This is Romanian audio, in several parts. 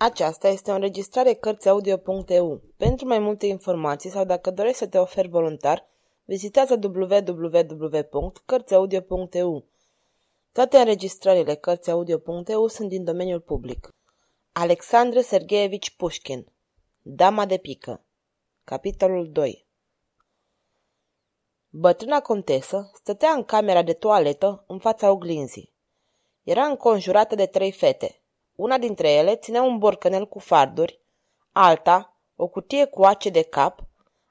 Aceasta este o înregistrare Cărțiaudio.eu. Pentru mai multe informații sau dacă dorești să te oferi voluntar, vizitează www.cărțiaudio.eu. Toate înregistrările Cărțiaudio.eu sunt din domeniul public. Alexandru Sergeevici Pușkin Dama de pică Capitolul 2 Bătrâna contesă stătea în camera de toaletă în fața oglinzii. Era înconjurată de trei fete, una dintre ele ținea un borcanel cu farduri, alta, o cutie cu ace de cap,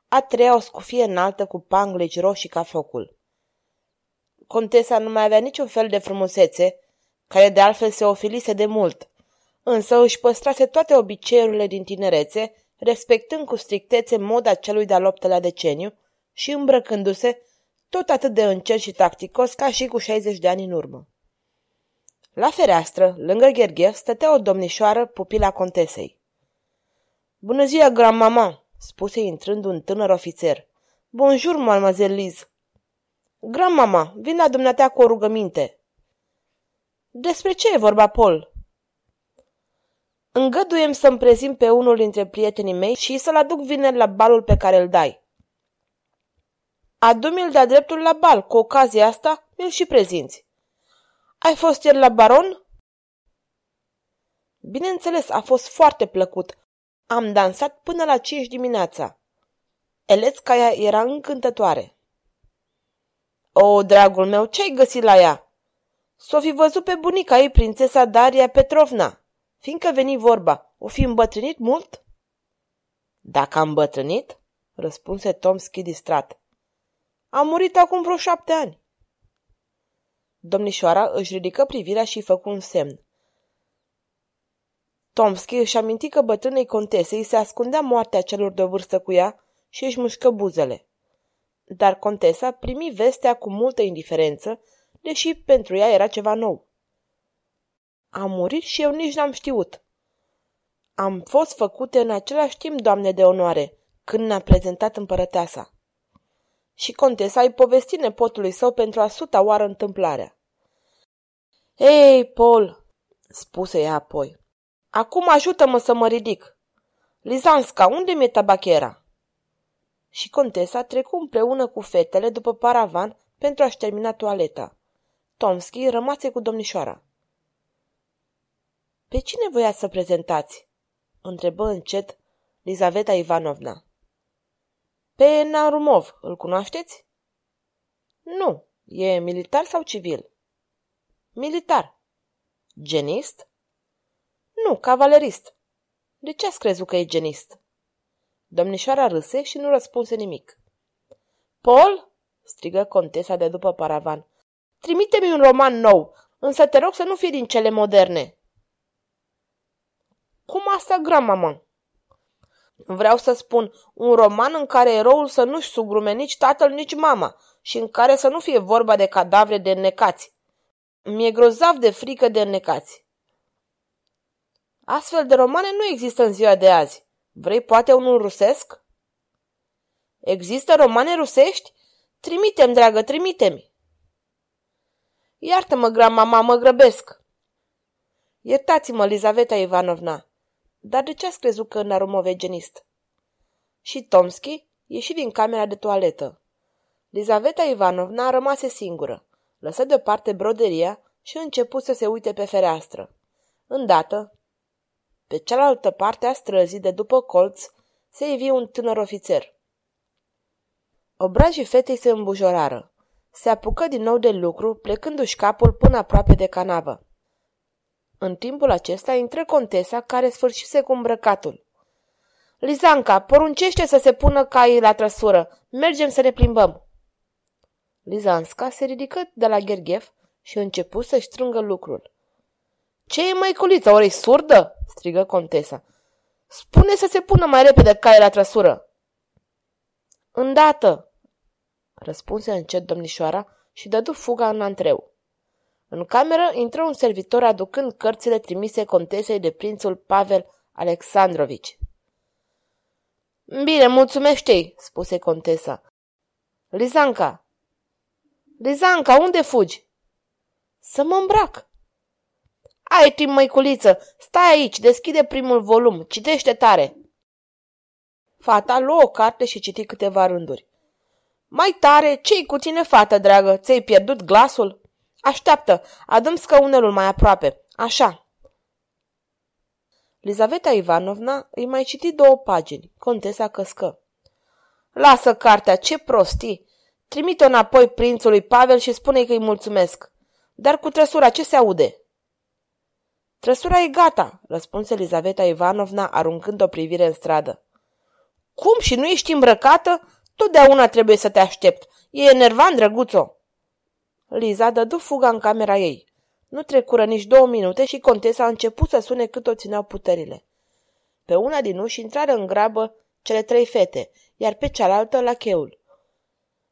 a treia o scufie înaltă cu panglici roșii ca focul. Contesa nu mai avea niciun fel de frumusețe, care de altfel se ofilise de mult, însă își păstrase toate obiceiurile din tinerețe, respectând cu strictețe moda celui de-al optelea deceniu și îmbrăcându-se tot atât de încerc și tacticos ca și cu 60 de ani în urmă. La fereastră, lângă Gherghe, stătea o domnișoară, pupila contesei. Bună ziua, grandmama!" spuse intrând un tânăr ofițer. Bonjour, mademoiselle Liz!" Grandmama, vin la dumneata cu o rugăminte." Despre ce e vorba, Paul?" Îngăduiem să-mi prezint pe unul dintre prietenii mei și să-l aduc vineri la balul pe care îl dai." Adu-mi-l de-a dreptul la bal, cu ocazia asta mi-l și prezinți. Ai fost ieri la baron? Bineînțeles, a fost foarte plăcut. Am dansat până la cinci dimineața. Elețcaia era încântătoare. O, dragul meu, ce-ai găsit la ea? S-o fi văzut pe bunica ei, prințesa Daria Petrovna. Fiindcă veni vorba, o fi îmbătrânit mult? Dacă am îmbătrânit? răspunse Tomski distrat. A murit acum vreo șapte ani. Domnișoara își ridică privirea și făcu un semn. Tomski își aminti că bătrânei contesei se ascundea moartea celor de vârstă cu ea și își mușcă buzele. Dar contesa primi vestea cu multă indiferență, deși pentru ea era ceva nou. A murit și eu nici n-am știut. Am fost făcute în același timp, doamne de onoare, când ne-a prezentat împărăteasa. Și contesa îi povesti nepotului său pentru a suta oară întâmplarea. Ei, Paul, spuse ea apoi, acum ajută-mă să mă ridic. Lizanska, unde mi-e tabachera? Și contesa trecu împreună cu fetele după paravan pentru a-și termina toaleta. Tomski rămase cu domnișoara. Pe cine voia să prezentați? întrebă încet Lizaveta Ivanovna. Pe Narumov, îl cunoașteți? Nu. E militar sau civil? Militar. Genist? Nu, cavalerist. De ce ați crezut că e genist? Domnișoara râse și nu răspunse nimic. Paul? strigă contesa de după paravan. Trimite-mi un roman nou, însă te rog să nu fie din cele moderne. Cum asta, grandmamă? Vreau să spun un roman în care eroul să nu-și sugrume nici tatăl, nici mama și în care să nu fie vorba de cadavre de necați. Mi-e grozav de frică de înnecați. Astfel de romane nu există în ziua de azi. Vrei poate unul rusesc? Există romane rusești? Trimitem, dragă, trimitem. Iartă-mă, grandmama, mă grăbesc. Iertați-mă, Lizaveta Ivanovna, dar de ce ați crezut că Narumov e genist? Și Tomski ieși din camera de toaletă. Lizaveta Ivanovna rămase singură lăsă deoparte broderia și început să se uite pe fereastră. Îndată, pe cealaltă parte a străzii, de după colț, se ivi un tânăr ofițer. Obrajii fetei se îmbujorară. Se apucă din nou de lucru, plecându-și capul până aproape de canavă. În timpul acesta intră contesa, care sfârșise cu îmbrăcatul. Lizanca, poruncește să se pună caii la trăsură. Mergem să ne plimbăm. Lizanska se ridică de la Gherghev și începu să-și strângă lucrul. Ce e, măiculiță, ori surdă?" strigă contesa. Spune să se pună mai repede caia la trăsură." Îndată!" răspunse încet domnișoara și dădu fuga în antreu. În cameră intră un servitor aducând cărțile trimise contesei de prințul Pavel Alexandrovici. Bine, mulțumește-i, spuse contesa. Lizanca, Lizanca, unde fugi? Să mă îmbrac. Ai timp, măiculiță, stai aici, deschide primul volum, citește tare. Fata luă o carte și citi câteva rânduri. Mai tare, ce-i cu tine, fată dragă? Ți-ai pierdut glasul? Așteaptă, adăm scaunelul mai aproape. Așa. Lizaveta Ivanovna îi mai citi două pagini. Contesa căscă. Lasă cartea, ce prostii! Trimite-o înapoi prințului Pavel și spune-i că îi mulțumesc. Dar cu trăsura ce se aude? Trăsura e gata, răspunse Elizaveta Ivanovna, aruncând o privire în stradă. Cum și nu ești îmbrăcată? Totdeauna trebuie să te aștept. E enervant, drăguțo. Liza dădu fuga în camera ei. Nu trecură nici două minute și contesa a început să sune cât o țineau puterile. Pe una din uși intrară în grabă cele trei fete, iar pe cealaltă la cheul.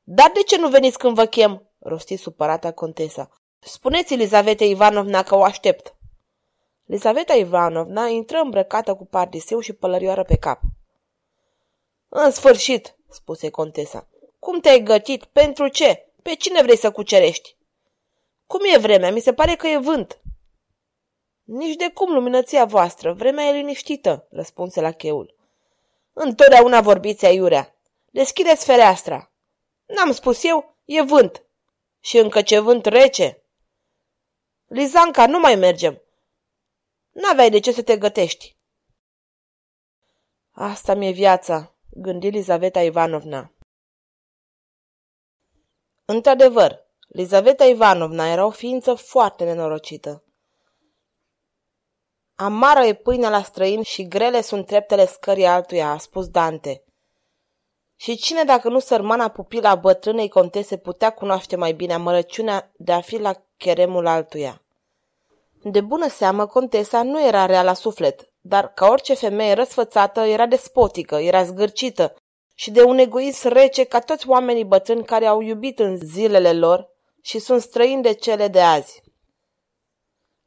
Dar de ce nu veniți când vă chem?" rosti supărata contesa. Spuneți Elizaveta Ivanovna că o aștept." Elizaveta Ivanovna intră îmbrăcată cu pardiseu și pălărioară pe cap. În sfârșit, spuse contesa. Cum te-ai gătit? Pentru ce? Pe cine vrei să cucerești? Cum e vremea? Mi se pare că e vânt. Nici de cum, luminăția voastră. Vremea e liniștită, răspunse la cheul. Întotdeauna vorbiți aiurea. Deschideți fereastra. N-am spus eu, e vânt. Și încă ce vânt rece. Lizanca, nu mai mergem. N-aveai de ce să te gătești. Asta mi-e viața, gândi Lizaveta Ivanovna. Într-adevăr, Lizaveta Ivanovna era o ființă foarte nenorocită. Amară e pâinea la străin și grele sunt treptele scării altuia, a spus Dante. Și cine dacă nu sărmana pupila bătrânei contese putea cunoaște mai bine amărăciunea de a fi la cheremul altuia? De bună seamă, contesa nu era rea la suflet, dar ca orice femeie răsfățată era despotică, era zgârcită și de un egoism rece ca toți oamenii bătrâni care au iubit în zilele lor și sunt străini de cele de azi.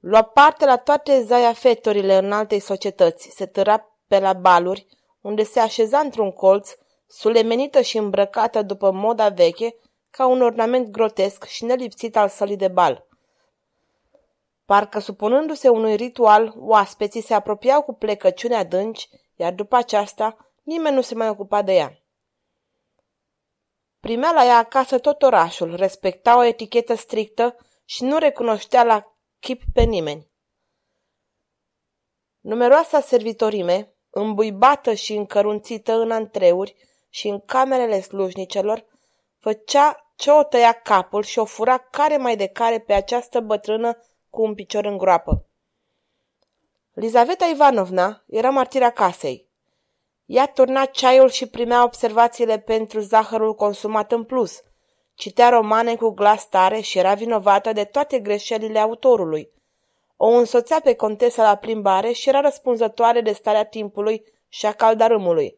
Lua parte la toate zaiafetorile în altei societăți, se tăra pe la baluri, unde se așeza într-un colț, sulemenită și îmbrăcată după moda veche, ca un ornament grotesc și nelipsit al sălii de bal. Parcă supunându-se unui ritual, oaspeții se apropiau cu plecăciune adânci, iar după aceasta nimeni nu se mai ocupa de ea. Primea la ea acasă tot orașul, respecta o etichetă strictă și nu recunoștea la chip pe nimeni. Numeroasa servitorime, îmbuibată și încărunțită în antreuri și în camerele slujnicelor, făcea ce o tăia capul și o fura care mai de care pe această bătrână cu un picior în groapă. Lizaveta Ivanovna era martira casei. Ea turna ceaiul și primea observațiile pentru zahărul consumat în plus. Citea romane cu glas tare și era vinovată de toate greșelile autorului. O însoțea pe contesa la plimbare și era răspunzătoare de starea timpului și a caldarâmului.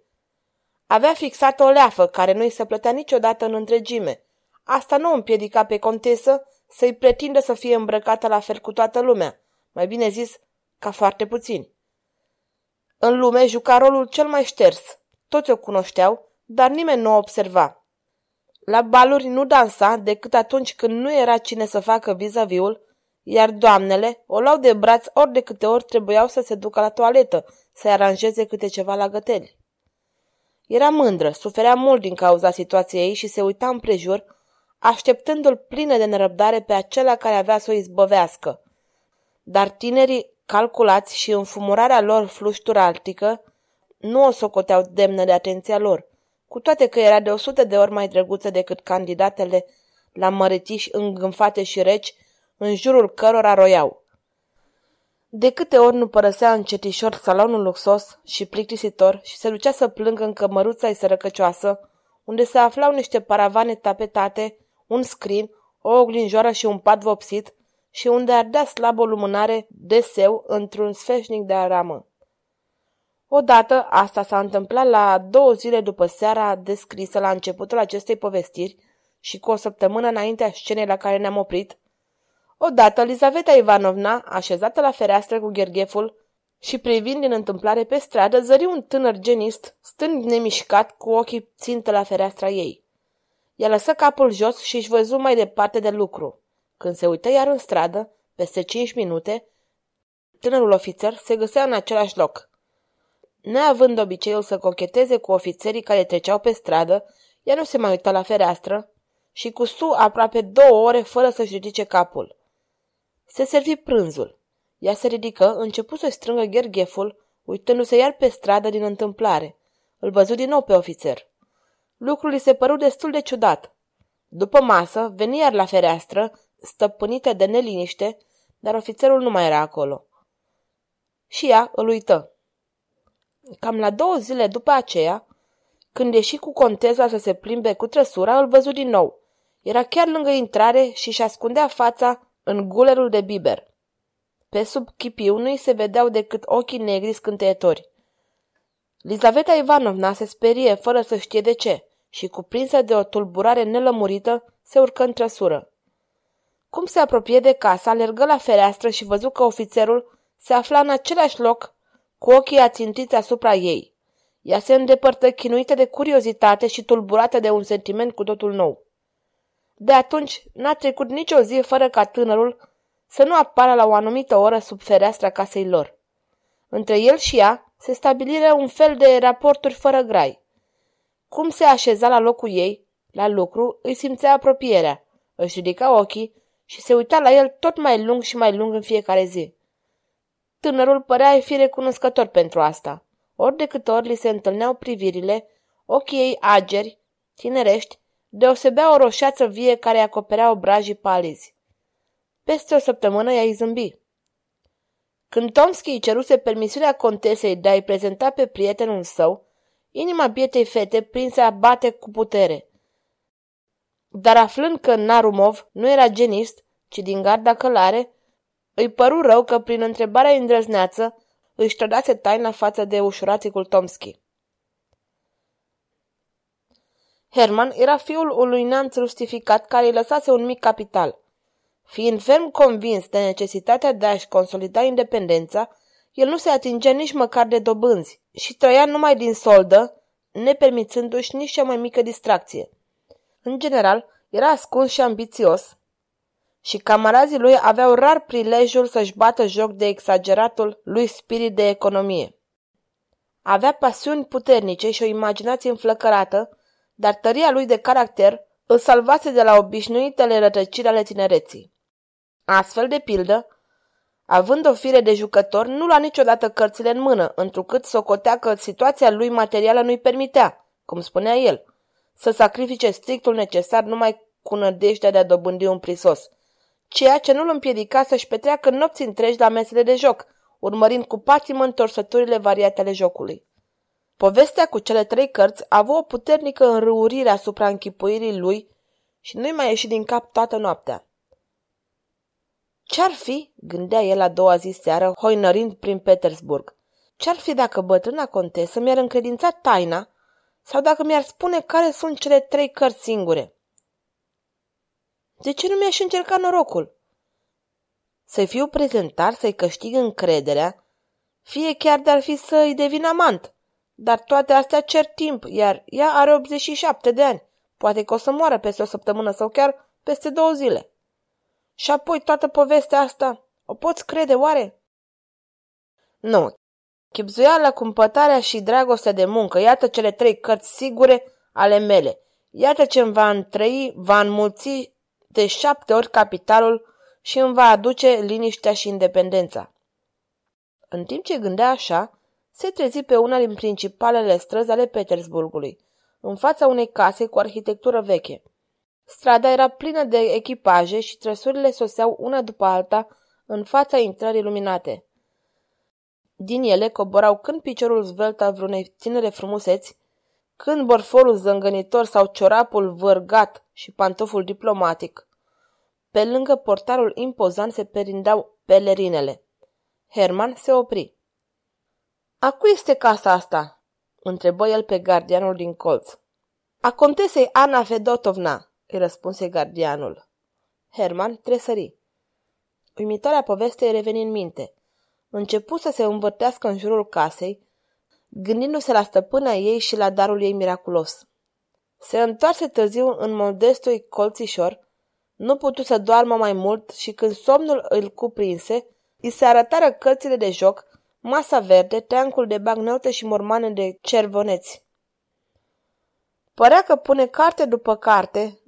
Avea fixată o leafă care nu-i se plătea niciodată în întregime. Asta nu o împiedica pe contesă să-i pretindă să fie îmbrăcată la fel cu toată lumea, mai bine zis, ca foarte puțini. În lume juca rolul cel mai șters. Toți o cunoșteau, dar nimeni nu o observa. La baluri nu dansa decât atunci când nu era cine să facă vizaviul, iar doamnele o luau de braț ori de câte ori trebuiau să se ducă la toaletă, să-i aranjeze câte ceva la găteli. Era mândră, suferea mult din cauza situației ei și se uita împrejur, așteptându-l plină de nerăbdare pe acela care avea să o izbăvească. Dar tinerii calculați și înfumurarea lor flușturaltică nu o socoteau demnă de atenția lor, cu toate că era de o sută de ori mai drăguță decât candidatele la mărătiși îngânfate și reci, în jurul cărora roiau. De câte ori nu părăsea încetișor salonul luxos și plictisitor și se ducea să plângă în cămăruța ei sărăcăcioasă, unde se aflau niște paravane tapetate, un scrin, o oglinjoară și un pat vopsit, și unde ardea slab o lumânare deseu într-un sfeșnic de aramă. Odată, asta s-a întâmplat la două zile după seara descrisă la începutul acestei povestiri și cu o săptămână înaintea scenei la care ne-am oprit, odată Lizaveta Ivanovna, așezată la fereastră cu ghergheful și privind din întâmplare pe stradă, zări un tânăr genist, stând nemișcat cu ochii țintă la fereastra ei. Ea lăsă capul jos și își văzu mai departe de lucru. Când se uită iar în stradă, peste cinci minute, tânărul ofițer se găsea în același loc. Neavând obiceiul să cocheteze cu ofițerii care treceau pe stradă, ea nu se mai uita la fereastră și cu su aproape două ore fără să-și ridice capul. Se servi prânzul. Ea se ridică, începu să-i strângă ghergheful, uitându-se iar pe stradă din întâmplare. Îl văzu din nou pe ofițer. Lucrul îi se păru destul de ciudat. După masă, veni iar la fereastră, stăpânită de neliniște, dar ofițerul nu mai era acolo. Și ea îl uită. Cam la două zile după aceea, când ieși cu conteza să se plimbe cu trăsura, îl văzu din nou. Era chiar lângă intrare și și ascundea fața în gulerul de biber. Pe sub chipiu nu-i se vedeau decât ochii negri scânteiători. Lizaveta Ivanovna se sperie fără să știe de ce și, cuprinsă de o tulburare nelămurită, se urcă în trăsură. Cum se apropie de casă, alergă la fereastră și văzu că ofițerul se afla în același loc, cu ochii ațintiți asupra ei. Ea se îndepărtă chinuită de curiozitate și tulburată de un sentiment cu totul nou. De atunci n-a trecut nicio zi fără ca tânărul să nu apară la o anumită oră sub fereastra casei lor. Între el și ea se stabilire un fel de raporturi fără grai. Cum se așeza la locul ei, la lucru, îi simțea apropierea, își ridica ochii și se uita la el tot mai lung și mai lung în fiecare zi. Tânărul părea fi recunoscător pentru asta. Ori de câte ori li se întâlneau privirile, ochii ei ageri, tinerești, deosebea o roșeață vie care acoperea obrajii palizi. Peste o săptămână ea îi zâmbi. Când Tomski îi ceruse permisiunea contesei de a-i prezenta pe prietenul său, inima bietei fete prinse a bate cu putere. Dar aflând că Narumov nu era genist, ci din garda călare, îi păru rău că prin întrebarea îndrăzneață își trădase taina față de ușuraticul Tomski. Herman era fiul unui neamț justificat care îi lăsase un mic capital. Fiind ferm convins de necesitatea de a-și consolida independența, el nu se atingea nici măcar de dobânzi și trăia numai din soldă, nepermițându-și nici cea mai mică distracție. În general, era ascuns și ambițios și camarazii lui aveau rar prilejul să-și bată joc de exageratul lui spirit de economie. Avea pasiuni puternice și o imaginație înflăcărată, dar tăria lui de caracter îl salvase de la obișnuitele rătăciri ale tinereții. Astfel, de pildă, având o fire de jucător, nu lua niciodată cărțile în mână, întrucât socotea că situația lui materială nu-i permitea, cum spunea el, să sacrifice strictul necesar numai cu nădejdea de a dobândi un prisos, ceea ce nu îl împiedica să-și petreacă nopți întregi la mesele de joc, urmărind cu patimă întorsăturile variate ale jocului. Povestea cu cele trei cărți a avut o puternică înrăurire asupra închipuirii lui și nu-i mai ieși din cap toată noaptea. Ce-ar fi, gândea el a doua zi seară, hoinărind prin Petersburg, ce-ar fi dacă bătrâna contesă mi-ar încredința taina sau dacă mi-ar spune care sunt cele trei cărți singure? De ce nu mi-aș încerca norocul? Să-i fiu prezentar, să-i câștig încrederea, fie chiar de-ar fi să-i devin amant. Dar toate astea cer timp, iar ea are 87 de ani. Poate că o să moară peste o săptămână sau chiar peste două zile. Și apoi toată povestea asta, o poți crede oare? Nu. Chipzuiala, cumpătarea și dragostea de muncă, iată cele trei cărți sigure ale mele. Iată ce îmi va întrăi, va înmulți de șapte ori capitalul și îmi va aduce liniștea și independența. În timp ce gândea așa, se trezi pe una din principalele străzi ale Petersburgului, în fața unei case cu arhitectură veche. Strada era plină de echipaje și trăsurile soseau una după alta în fața intrării luminate. Din ele coborau când piciorul zvelt al vreunei tinere frumuseți, când borforul zângănitor sau ciorapul vărgat și pantoful diplomatic. Pe lângă portarul impozant se perindau pelerinele. Herman se opri. A cui este casa asta?" întrebă el pe gardianul din colț. A contesei Ana Fedotovna," îi răspunse gardianul. Herman tresări. Uimitoarea poveste îi reveni în minte. Începu să se învârtească în jurul casei, gândindu-se la stăpâna ei și la darul ei miraculos. Se întoarse târziu în modestui colțișor, nu putu să doarmă mai mult și când somnul îl cuprinse, I se arătară cărțile de joc, masa verde, teancul de bagnote și mormane de cervoneți. Părea că pune carte după carte,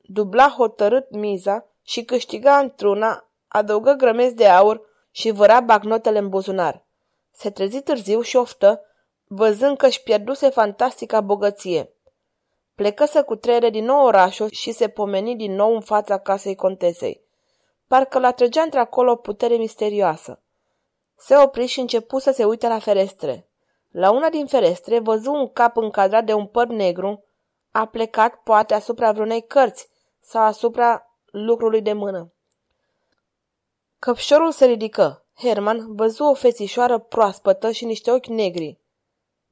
dubla hotărât miza și câștiga într-una, adăugă grămezi de aur și văra bagnotele în buzunar. Se trezi târziu și oftă, văzând că își pierduse fantastica bogăție. Plecă să cutrere din nou orașul și se pomeni din nou în fața casei contesei. Parcă l trăgea într-acolo o putere misterioasă. Se opri și începu să se uite la ferestre. La una din ferestre văzu un cap încadrat de un păr negru, a plecat poate asupra vreunei cărți sau asupra lucrului de mână. Căpșorul se ridică. Herman văzu o fețișoară proaspătă și niște ochi negri.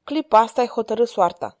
Clipa asta i hotărâ soarta.